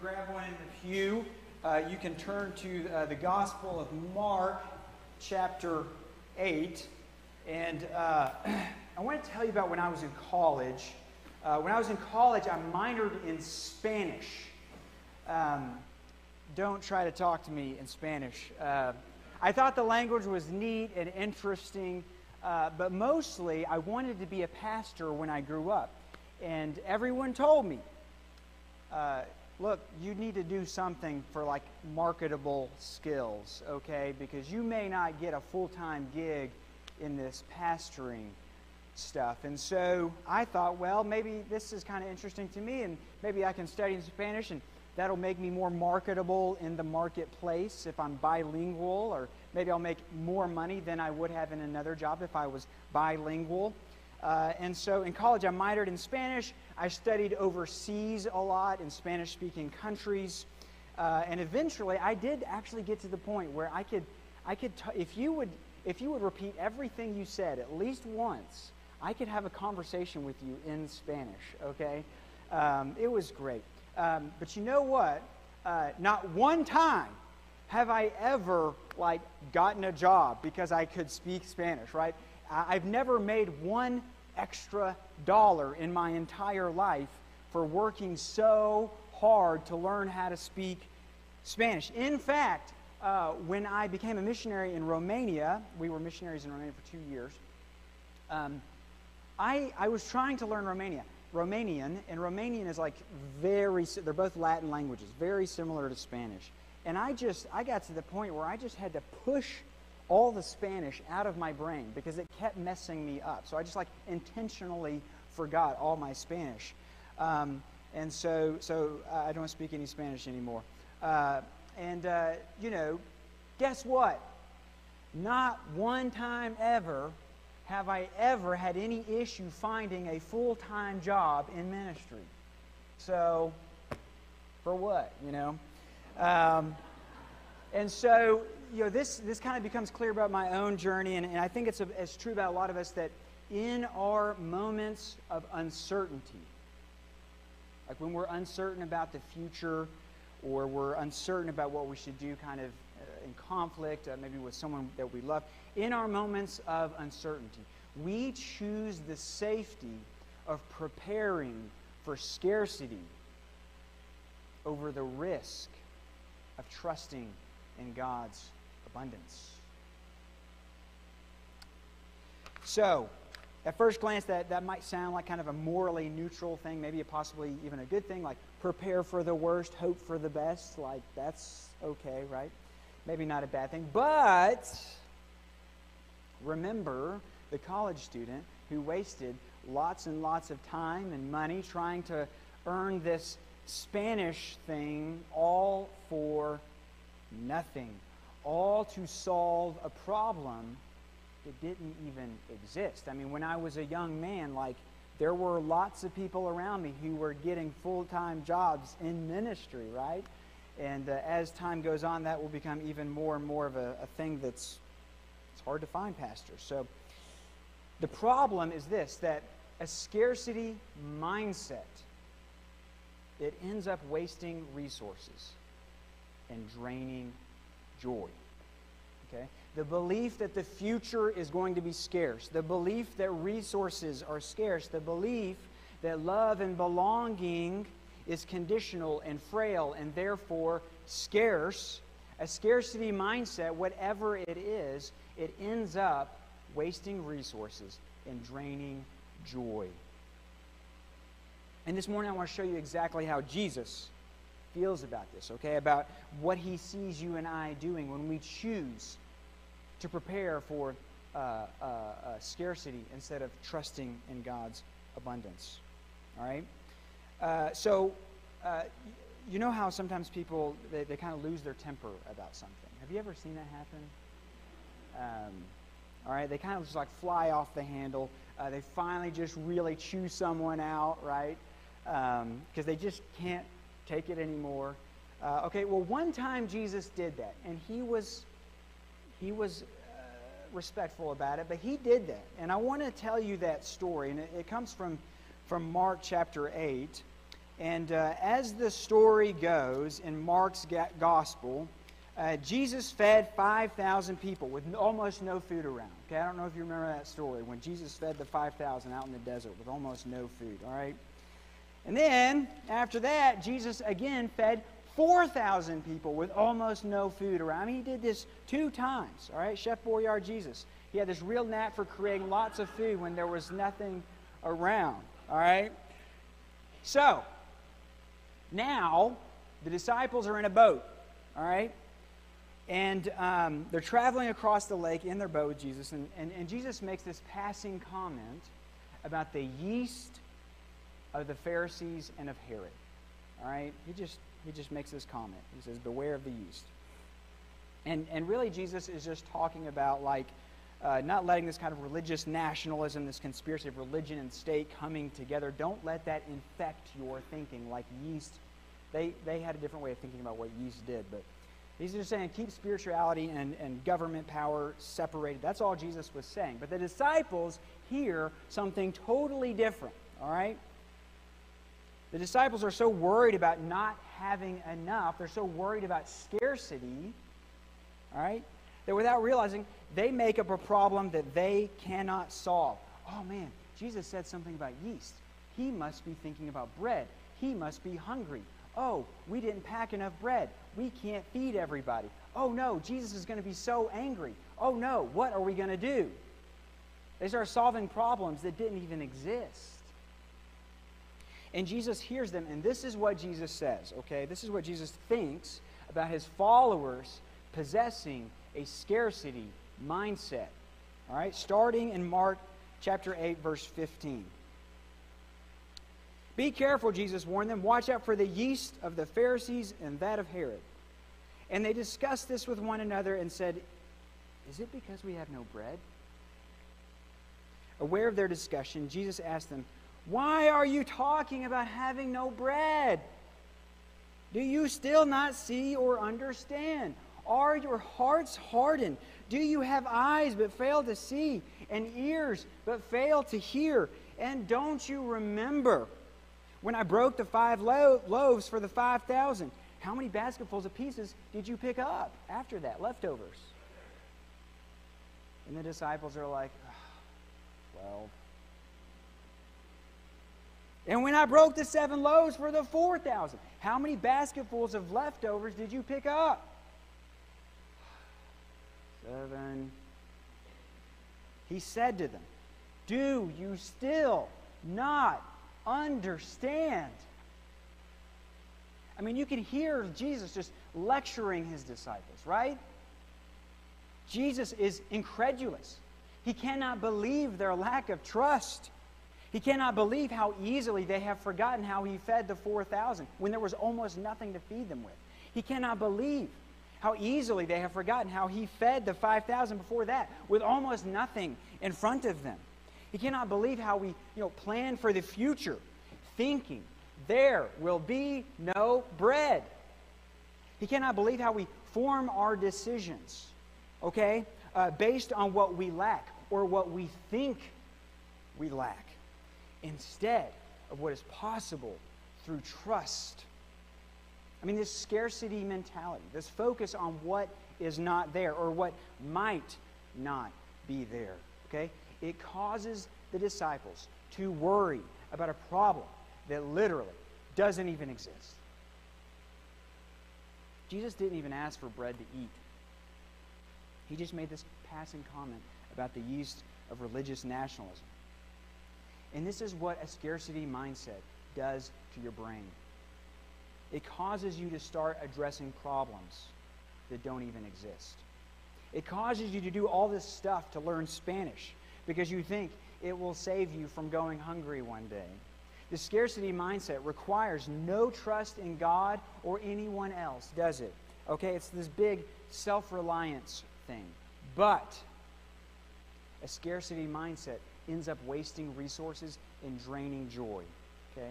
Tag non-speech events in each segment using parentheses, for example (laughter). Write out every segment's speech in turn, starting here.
grab one in the pew, uh, you can turn to uh, the Gospel of Mark, chapter 8. And uh, (clears throat) I want to tell you about when I was in college. Uh, when I was in college, I minored in Spanish. Um, don't try to talk to me in Spanish. Uh, I thought the language was neat and interesting, uh, but mostly I wanted to be a pastor when I grew up. And everyone told me, uh, look, you need to do something for like marketable skills, okay? Because you may not get a full time gig in this pastoring stuff. And so I thought, well, maybe this is kind of interesting to me, and maybe I can study in Spanish, and that'll make me more marketable in the marketplace if I'm bilingual, or maybe I'll make more money than I would have in another job if I was bilingual. Uh, and so in college, I minored in Spanish. I studied overseas a lot in Spanish speaking countries. Uh, and eventually, I did actually get to the point where I could, I could t- if, you would, if you would repeat everything you said at least once, I could have a conversation with you in Spanish, okay? Um, it was great. Um, but you know what? Uh, not one time have I ever like gotten a job because I could speak Spanish, right? I've never made one extra dollar in my entire life for working so hard to learn how to speak Spanish. In fact, uh, when I became a missionary in Romania, we were missionaries in Romania for two years. Um, I, I was trying to learn Romania, Romanian, and Romanian is like very, they're both Latin languages, very similar to Spanish. And I just, I got to the point where I just had to push all the Spanish out of my brain because it kept messing me up. So I just like intentionally forgot all my Spanish. Um, and so, so uh, I don't speak any Spanish anymore. Uh, and, uh, you know, guess what? Not one time ever have I ever had any issue finding a full time job in ministry. So, for what, you know? Um, and so, you know, this, this kind of becomes clear about my own journey, and, and I think it's, a, it's true about a lot of us that in our moments of uncertainty, like when we're uncertain about the future or we're uncertain about what we should do kind of uh, in conflict, uh, maybe with someone that we love, in our moments of uncertainty, we choose the safety of preparing for scarcity over the risk of trusting in God's abundance. So, at first glance, that, that might sound like kind of a morally neutral thing, maybe a possibly even a good thing, like prepare for the worst, hope for the best. Like, that's okay, right? Maybe not a bad thing. But remember the college student who wasted lots and lots of time and money trying to earn this Spanish thing all for nothing all to solve a problem that didn't even exist. I mean, when I was a young man, like, there were lots of people around me who were getting full time jobs in ministry, right? And uh, as time goes on, that will become even more and more of a, a thing that's it's hard to find pastors. So the problem is this that a scarcity mindset it ends up wasting resources and draining joy. Okay? The belief that the future is going to be scarce, the belief that resources are scarce, the belief that love and belonging is conditional and frail and therefore scarce, a scarcity mindset, whatever it is, it ends up wasting resources and draining joy. And this morning I want to show you exactly how Jesus feels about this, okay? About what he sees you and I doing when we choose to prepare for uh, uh, uh, scarcity instead of trusting in God's abundance. All right? Uh, so, uh, you know how sometimes people, they, they kind of lose their temper about something. Have you ever seen that happen? Um, all right? They kind of just like fly off the handle. Uh, they finally just really chew someone out, right? Because um, they just can't take it anymore. Uh, okay, well, one time Jesus did that, and he was, he was uh, respectful about it, but he did that. And I want to tell you that story, and it, it comes from, from Mark chapter 8. And uh, as the story goes in Mark's gospel, uh, Jesus fed 5,000 people with almost no food around. Okay, I don't know if you remember that story when Jesus fed the 5,000 out in the desert with almost no food, all right? And then, after that, Jesus again fed 4,000 people with almost no food around. I mean, he did this two times, all right? Chef Boyardee Jesus. He had this real knack for creating lots of food when there was nothing around, all right? So, now the disciples are in a boat, all right? And um, they're traveling across the lake in their boat with Jesus. And, and, and Jesus makes this passing comment about the yeast of the Pharisees and of Herod. All right? He just, he just makes this comment. He says, Beware of the yeast. And, and really, Jesus is just talking about, like, uh, not letting this kind of religious nationalism, this conspiracy of religion and state coming together, don't let that infect your thinking like yeast. They, they had a different way of thinking about what yeast did, but He's just saying keep spirituality and, and government power separated. That's all Jesus was saying. But the disciples hear something totally different, all right? The disciples are so worried about not having enough, they're so worried about scarcity, all right, that without realizing, they make up a problem that they cannot solve. Oh man, Jesus said something about yeast. He must be thinking about bread. He must be hungry. Oh, we didn't pack enough bread. We can't feed everybody. Oh no, Jesus is going to be so angry. Oh no, what are we going to do? They start solving problems that didn't even exist. And Jesus hears them, and this is what Jesus says, okay? This is what Jesus thinks about his followers possessing a scarcity mindset. All right, starting in Mark chapter 8, verse 15. Be careful, Jesus warned them. Watch out for the yeast of the Pharisees and that of Herod. And they discussed this with one another and said, Is it because we have no bread? Aware of their discussion, Jesus asked them, Why are you talking about having no bread? Do you still not see or understand? Are your hearts hardened? Do you have eyes but fail to see, and ears but fail to hear? And don't you remember? When I broke the five lo- loaves for the 5,000, how many basketfuls of pieces did you pick up after that? Leftovers. And the disciples are like, ah, 12. And when I broke the seven loaves for the 4,000, how many basketfuls of leftovers did you pick up? Seven. He said to them, Do you still not understand. I mean, you can hear Jesus just lecturing his disciples, right? Jesus is incredulous. He cannot believe their lack of trust. He cannot believe how easily they have forgotten how he fed the 4,000 when there was almost nothing to feed them with. He cannot believe how easily they have forgotten how he fed the 5,000 before that with almost nothing in front of them. He cannot believe how we you know, plan for the future, thinking there will be no bread. He cannot believe how we form our decisions, okay, uh, based on what we lack or what we think we lack, instead of what is possible through trust. I mean, this scarcity mentality, this focus on what is not there or what might not be there, okay? it causes the disciples to worry about a problem that literally doesn't even exist. Jesus didn't even ask for bread to eat. He just made this passing comment about the yeast of religious nationalism. And this is what a scarcity mindset does to your brain. It causes you to start addressing problems that don't even exist. It causes you to do all this stuff to learn Spanish because you think it will save you from going hungry one day. The scarcity mindset requires no trust in God or anyone else, does it? Okay, it's this big self reliance thing. But a scarcity mindset ends up wasting resources and draining joy. Okay?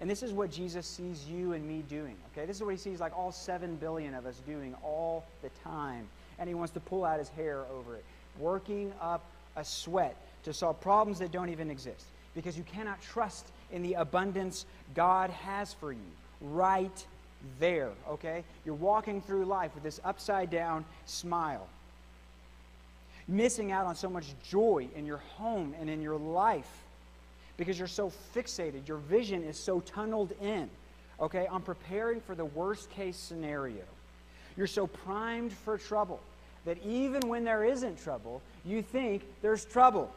And this is what Jesus sees you and me doing. Okay? This is what he sees like all 7 billion of us doing all the time. And he wants to pull out his hair over it working up a sweat to solve problems that don't even exist. because you cannot trust in the abundance God has for you right there, okay? You're walking through life with this upside down smile, missing out on so much joy in your home and in your life because you're so fixated. Your vision is so tunneled in, okay, on preparing for the worst case scenario. You're so primed for trouble that even when there isn't trouble, you think there's trouble.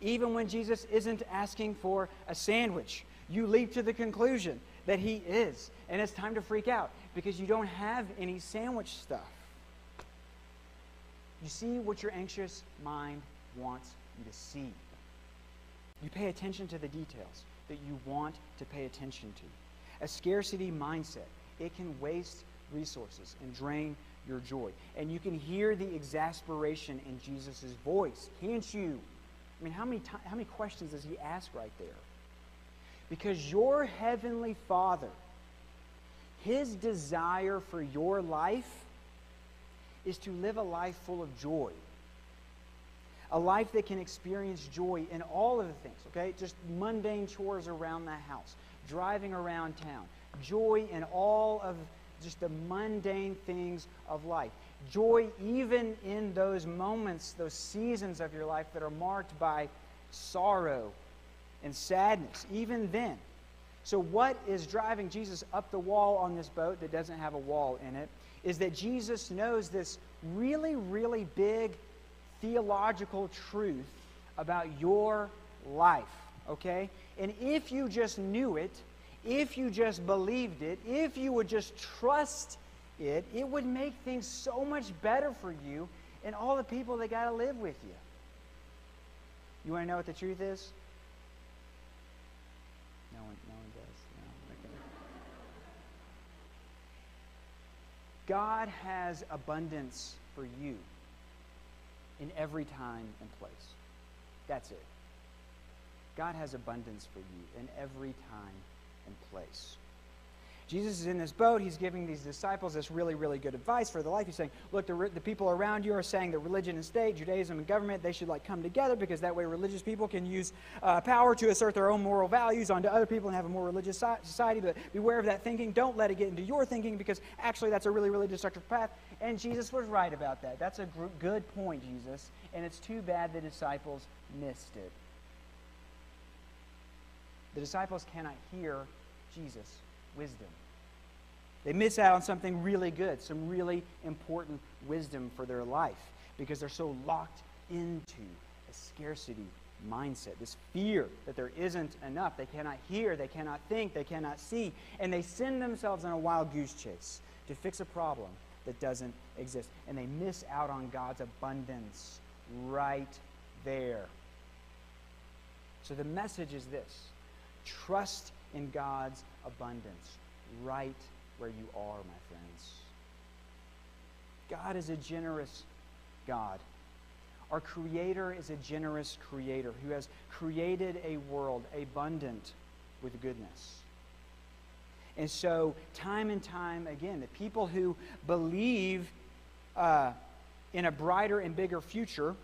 Even when Jesus isn't asking for a sandwich, you leap to the conclusion that he is. And it's time to freak out because you don't have any sandwich stuff. You see what your anxious mind wants you to see. You pay attention to the details that you want to pay attention to. A scarcity mindset, it can waste resources and drain your joy. And you can hear the exasperation in Jesus' voice, can't you? I mean, how many, t- how many questions does he ask right there? Because your heavenly Father, his desire for your life is to live a life full of joy. A life that can experience joy in all of the things, okay? Just mundane chores around the house, driving around town, joy in all of just the mundane things of life. Joy even in those moments, those seasons of your life that are marked by sorrow and sadness, even then. So, what is driving Jesus up the wall on this boat that doesn't have a wall in it is that Jesus knows this really, really big theological truth about your life, okay? And if you just knew it, if you just believed it, if you would just trust it, it would make things so much better for you and all the people that got to live with you. You want to know what the truth is? No one, no one does. No, okay. God has abundance for you in every time and place. That's it. God has abundance for you in every time and place. Jesus is in this boat. He's giving these disciples this really, really good advice for their life. He's saying, look, the, the people around you are saying that religion and state, Judaism and government, they should like come together because that way religious people can use uh, power to assert their own moral values onto other people and have a more religious society. But beware of that thinking. Don't let it get into your thinking because actually that's a really, really destructive path. And Jesus was right about that. That's a good point, Jesus. And it's too bad the disciples missed it. The disciples cannot hear Jesus' wisdom. They miss out on something really good, some really important wisdom for their life because they're so locked into a scarcity mindset, this fear that there isn't enough. They cannot hear, they cannot think, they cannot see, and they send themselves on a wild goose chase to fix a problem that doesn't exist. And they miss out on God's abundance right there. So the message is this trust in God's abundance right where you are, my friends. God is a generous God. Our Creator is a generous Creator who has created a world abundant with goodness. And so, time and time again, the people who believe uh, in a brighter and bigger future,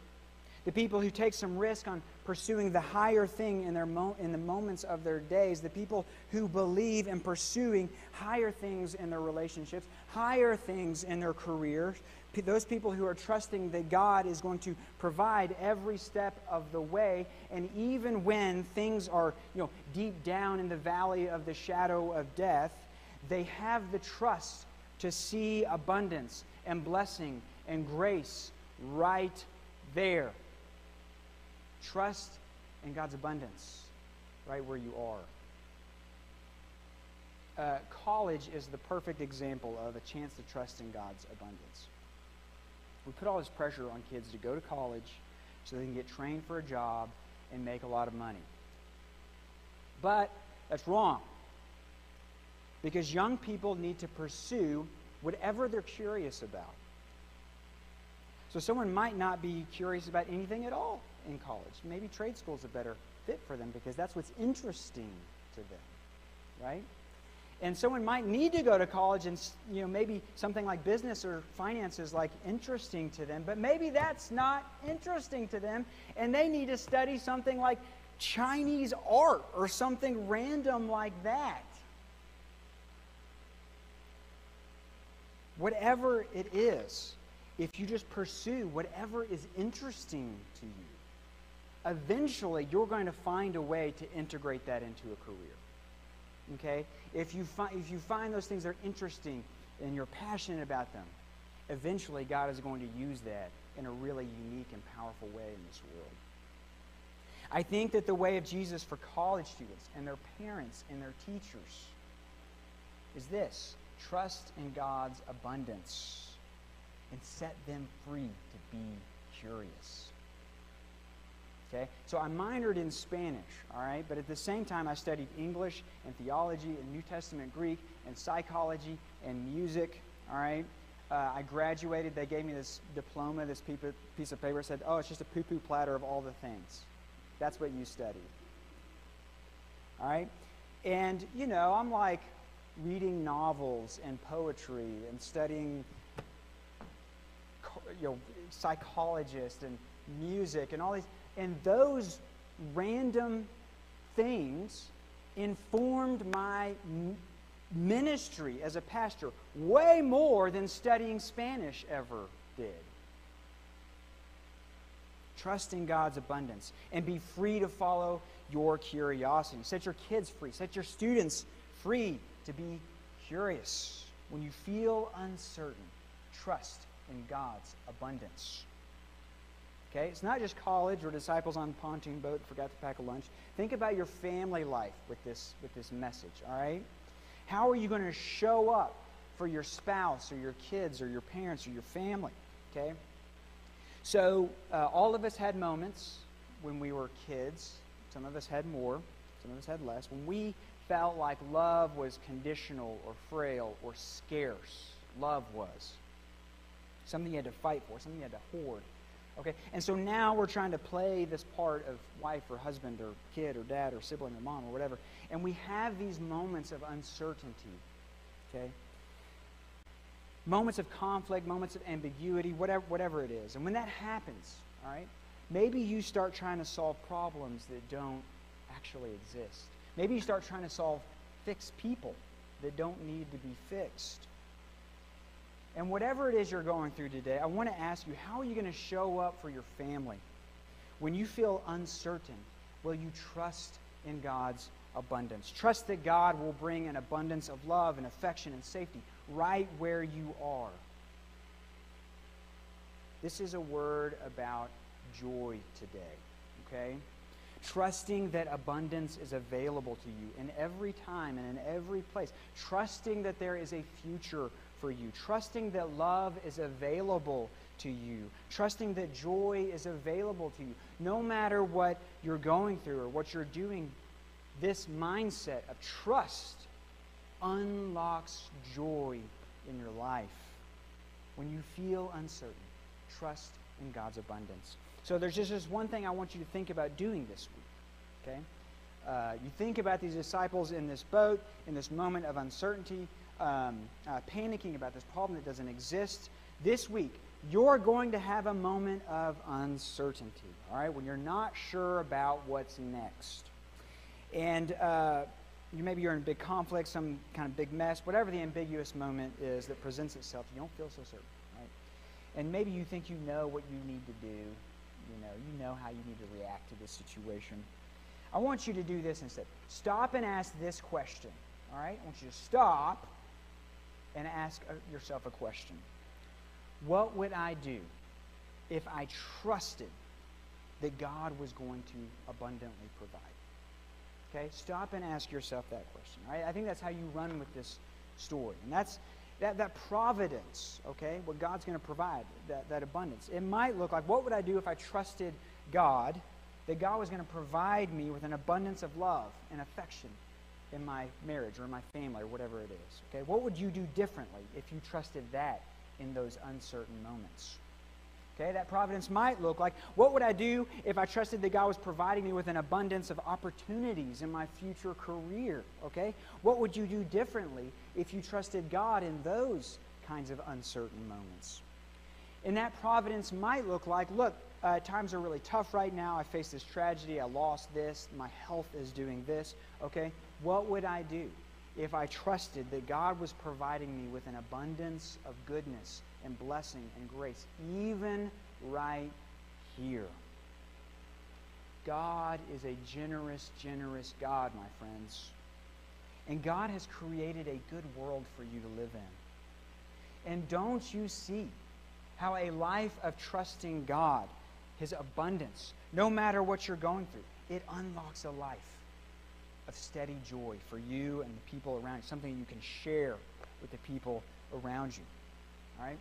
the people who take some risk on pursuing the higher thing in, their mo- in the moments of their days, the people who believe in pursuing higher things in their relationships, higher things in their careers, P- those people who are trusting that God is going to provide every step of the way, and even when things are you know, deep down in the valley of the shadow of death, they have the trust to see abundance and blessing and grace right there. Trust in God's abundance right where you are. Uh, college is the perfect example of a chance to trust in God's abundance. We put all this pressure on kids to go to college so they can get trained for a job and make a lot of money. But that's wrong. Because young people need to pursue whatever they're curious about. So someone might not be curious about anything at all in college. Maybe trade school is a better fit for them because that's what's interesting to them, right? And someone might need to go to college and, you know, maybe something like business or finance is like interesting to them, but maybe that's not interesting to them and they need to study something like Chinese art or something random like that. Whatever it is, if you just pursue whatever is interesting to you, eventually you're going to find a way to integrate that into a career. Okay? If you, fi- if you find those things are interesting and you're passionate about them, eventually God is going to use that in a really unique and powerful way in this world. I think that the way of Jesus for college students and their parents and their teachers is this trust in God's abundance and set them free to be curious. Okay? So I minored in Spanish, all right? But at the same time, I studied English and theology and New Testament Greek and psychology and music, all right? Uh, I graduated. They gave me this diploma, this piece of paper. said, oh, it's just a poo poo platter of all the things. That's what you studied. All right? And, you know, I'm like reading novels and poetry and studying you know, psychologists and music and all these. And those random things informed my ministry as a pastor way more than studying Spanish ever did. Trust in God's abundance and be free to follow your curiosity. Set your kids free, set your students free to be curious. When you feel uncertain, trust in God's abundance. Okay? It's not just college or disciples on a pontoon boat forgot to pack a lunch. Think about your family life with this, with this message, all right? How are you going to show up for your spouse or your kids or your parents or your family? Okay? So, uh, all of us had moments when we were kids. Some of us had more, some of us had less. When we felt like love was conditional or frail or scarce, love was. Something you had to fight for, something you had to hoard. Okay? And so now we're trying to play this part of wife or husband or kid or dad or sibling or mom or whatever. And we have these moments of uncertainty. Okay? Moments of conflict, moments of ambiguity, whatever, whatever it is. And when that happens, all right, maybe you start trying to solve problems that don't actually exist. Maybe you start trying to solve fixed people that don't need to be fixed. And whatever it is you're going through today, I want to ask you how are you going to show up for your family? When you feel uncertain, will you trust in God's abundance? Trust that God will bring an abundance of love and affection and safety right where you are. This is a word about joy today, okay? Trusting that abundance is available to you in every time and in every place. Trusting that there is a future for you, trusting that love is available to you, trusting that joy is available to you. No matter what you're going through or what you're doing, this mindset of trust unlocks joy in your life. When you feel uncertain, trust in God's abundance. So there's just, this one thing I want you to think about doing this week. Okay? Uh, you think about these disciples in this boat, in this moment of uncertainty um, uh, panicking about this problem that doesn't exist. This week, you're going to have a moment of uncertainty, all right, when you're not sure about what's next. And uh, you, maybe you're in a big conflict, some kind of big mess, whatever the ambiguous moment is that presents itself, you don't feel so certain, right? And maybe you think you know what you need to do, you know, you know how you need to react to this situation. I want you to do this instead. Stop and ask this question, all right? I want you to stop and ask uh, yourself a question What would I do if I trusted that God was going to abundantly provide? Okay, stop and ask yourself that question. Right? I think that's how you run with this story. And that's that, that providence, okay, what God's going to provide, that, that abundance. It might look like what would I do if I trusted God, that God was going to provide me with an abundance of love and affection in my marriage or in my family or whatever it is. Okay? What would you do differently if you trusted that in those uncertain moments? Okay, that providence might look like what would I do if I trusted that God was providing me with an abundance of opportunities in my future career? Okay, what would you do differently if you trusted God in those kinds of uncertain moments? And that providence might look like look, uh, times are really tough right now. I face this tragedy. I lost this. My health is doing this. Okay? What would I do if I trusted that God was providing me with an abundance of goodness and blessing and grace, even right here? God is a generous, generous God, my friends. And God has created a good world for you to live in. And don't you see how a life of trusting God, His abundance, no matter what you're going through, it unlocks a life of steady joy for you and the people around you, something you can share with the people around you. All right?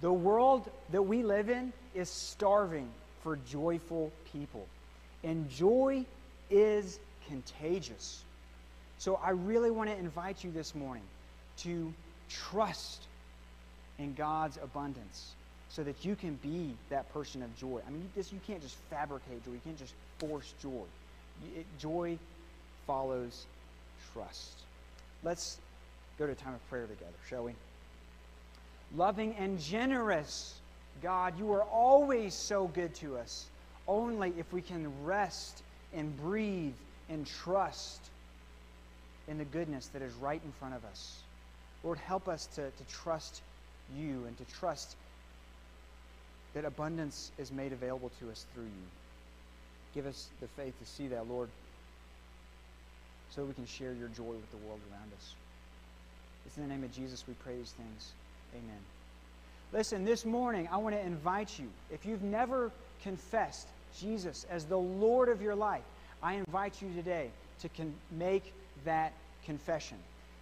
The world that we live in is starving for joyful people. And joy is contagious. So I really want to invite you this morning to trust in God's abundance so that you can be that person of joy. I mean, this, you can't just fabricate joy, you can't just force joy. It, joy follows trust. Let's go to a time of prayer together, shall we? Loving and generous God, you are always so good to us. Only if we can rest and breathe and trust in the goodness that is right in front of us. Lord, help us to, to trust you and to trust that abundance is made available to us through you. Give us the faith to see that, Lord, so we can share your joy with the world around us. It's in the name of Jesus we pray these things. Amen. Listen, this morning I want to invite you, if you've never confessed Jesus as the Lord of your life, I invite you today to con- make that confession.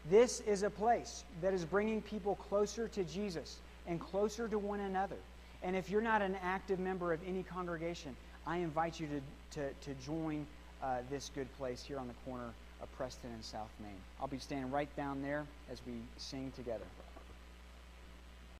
This is a place that is bringing people closer to Jesus and closer to one another. And if you're not an active member of any congregation, I invite you to, to, to join uh, this good place here on the corner of Preston and South Main. I'll be standing right down there as we sing together.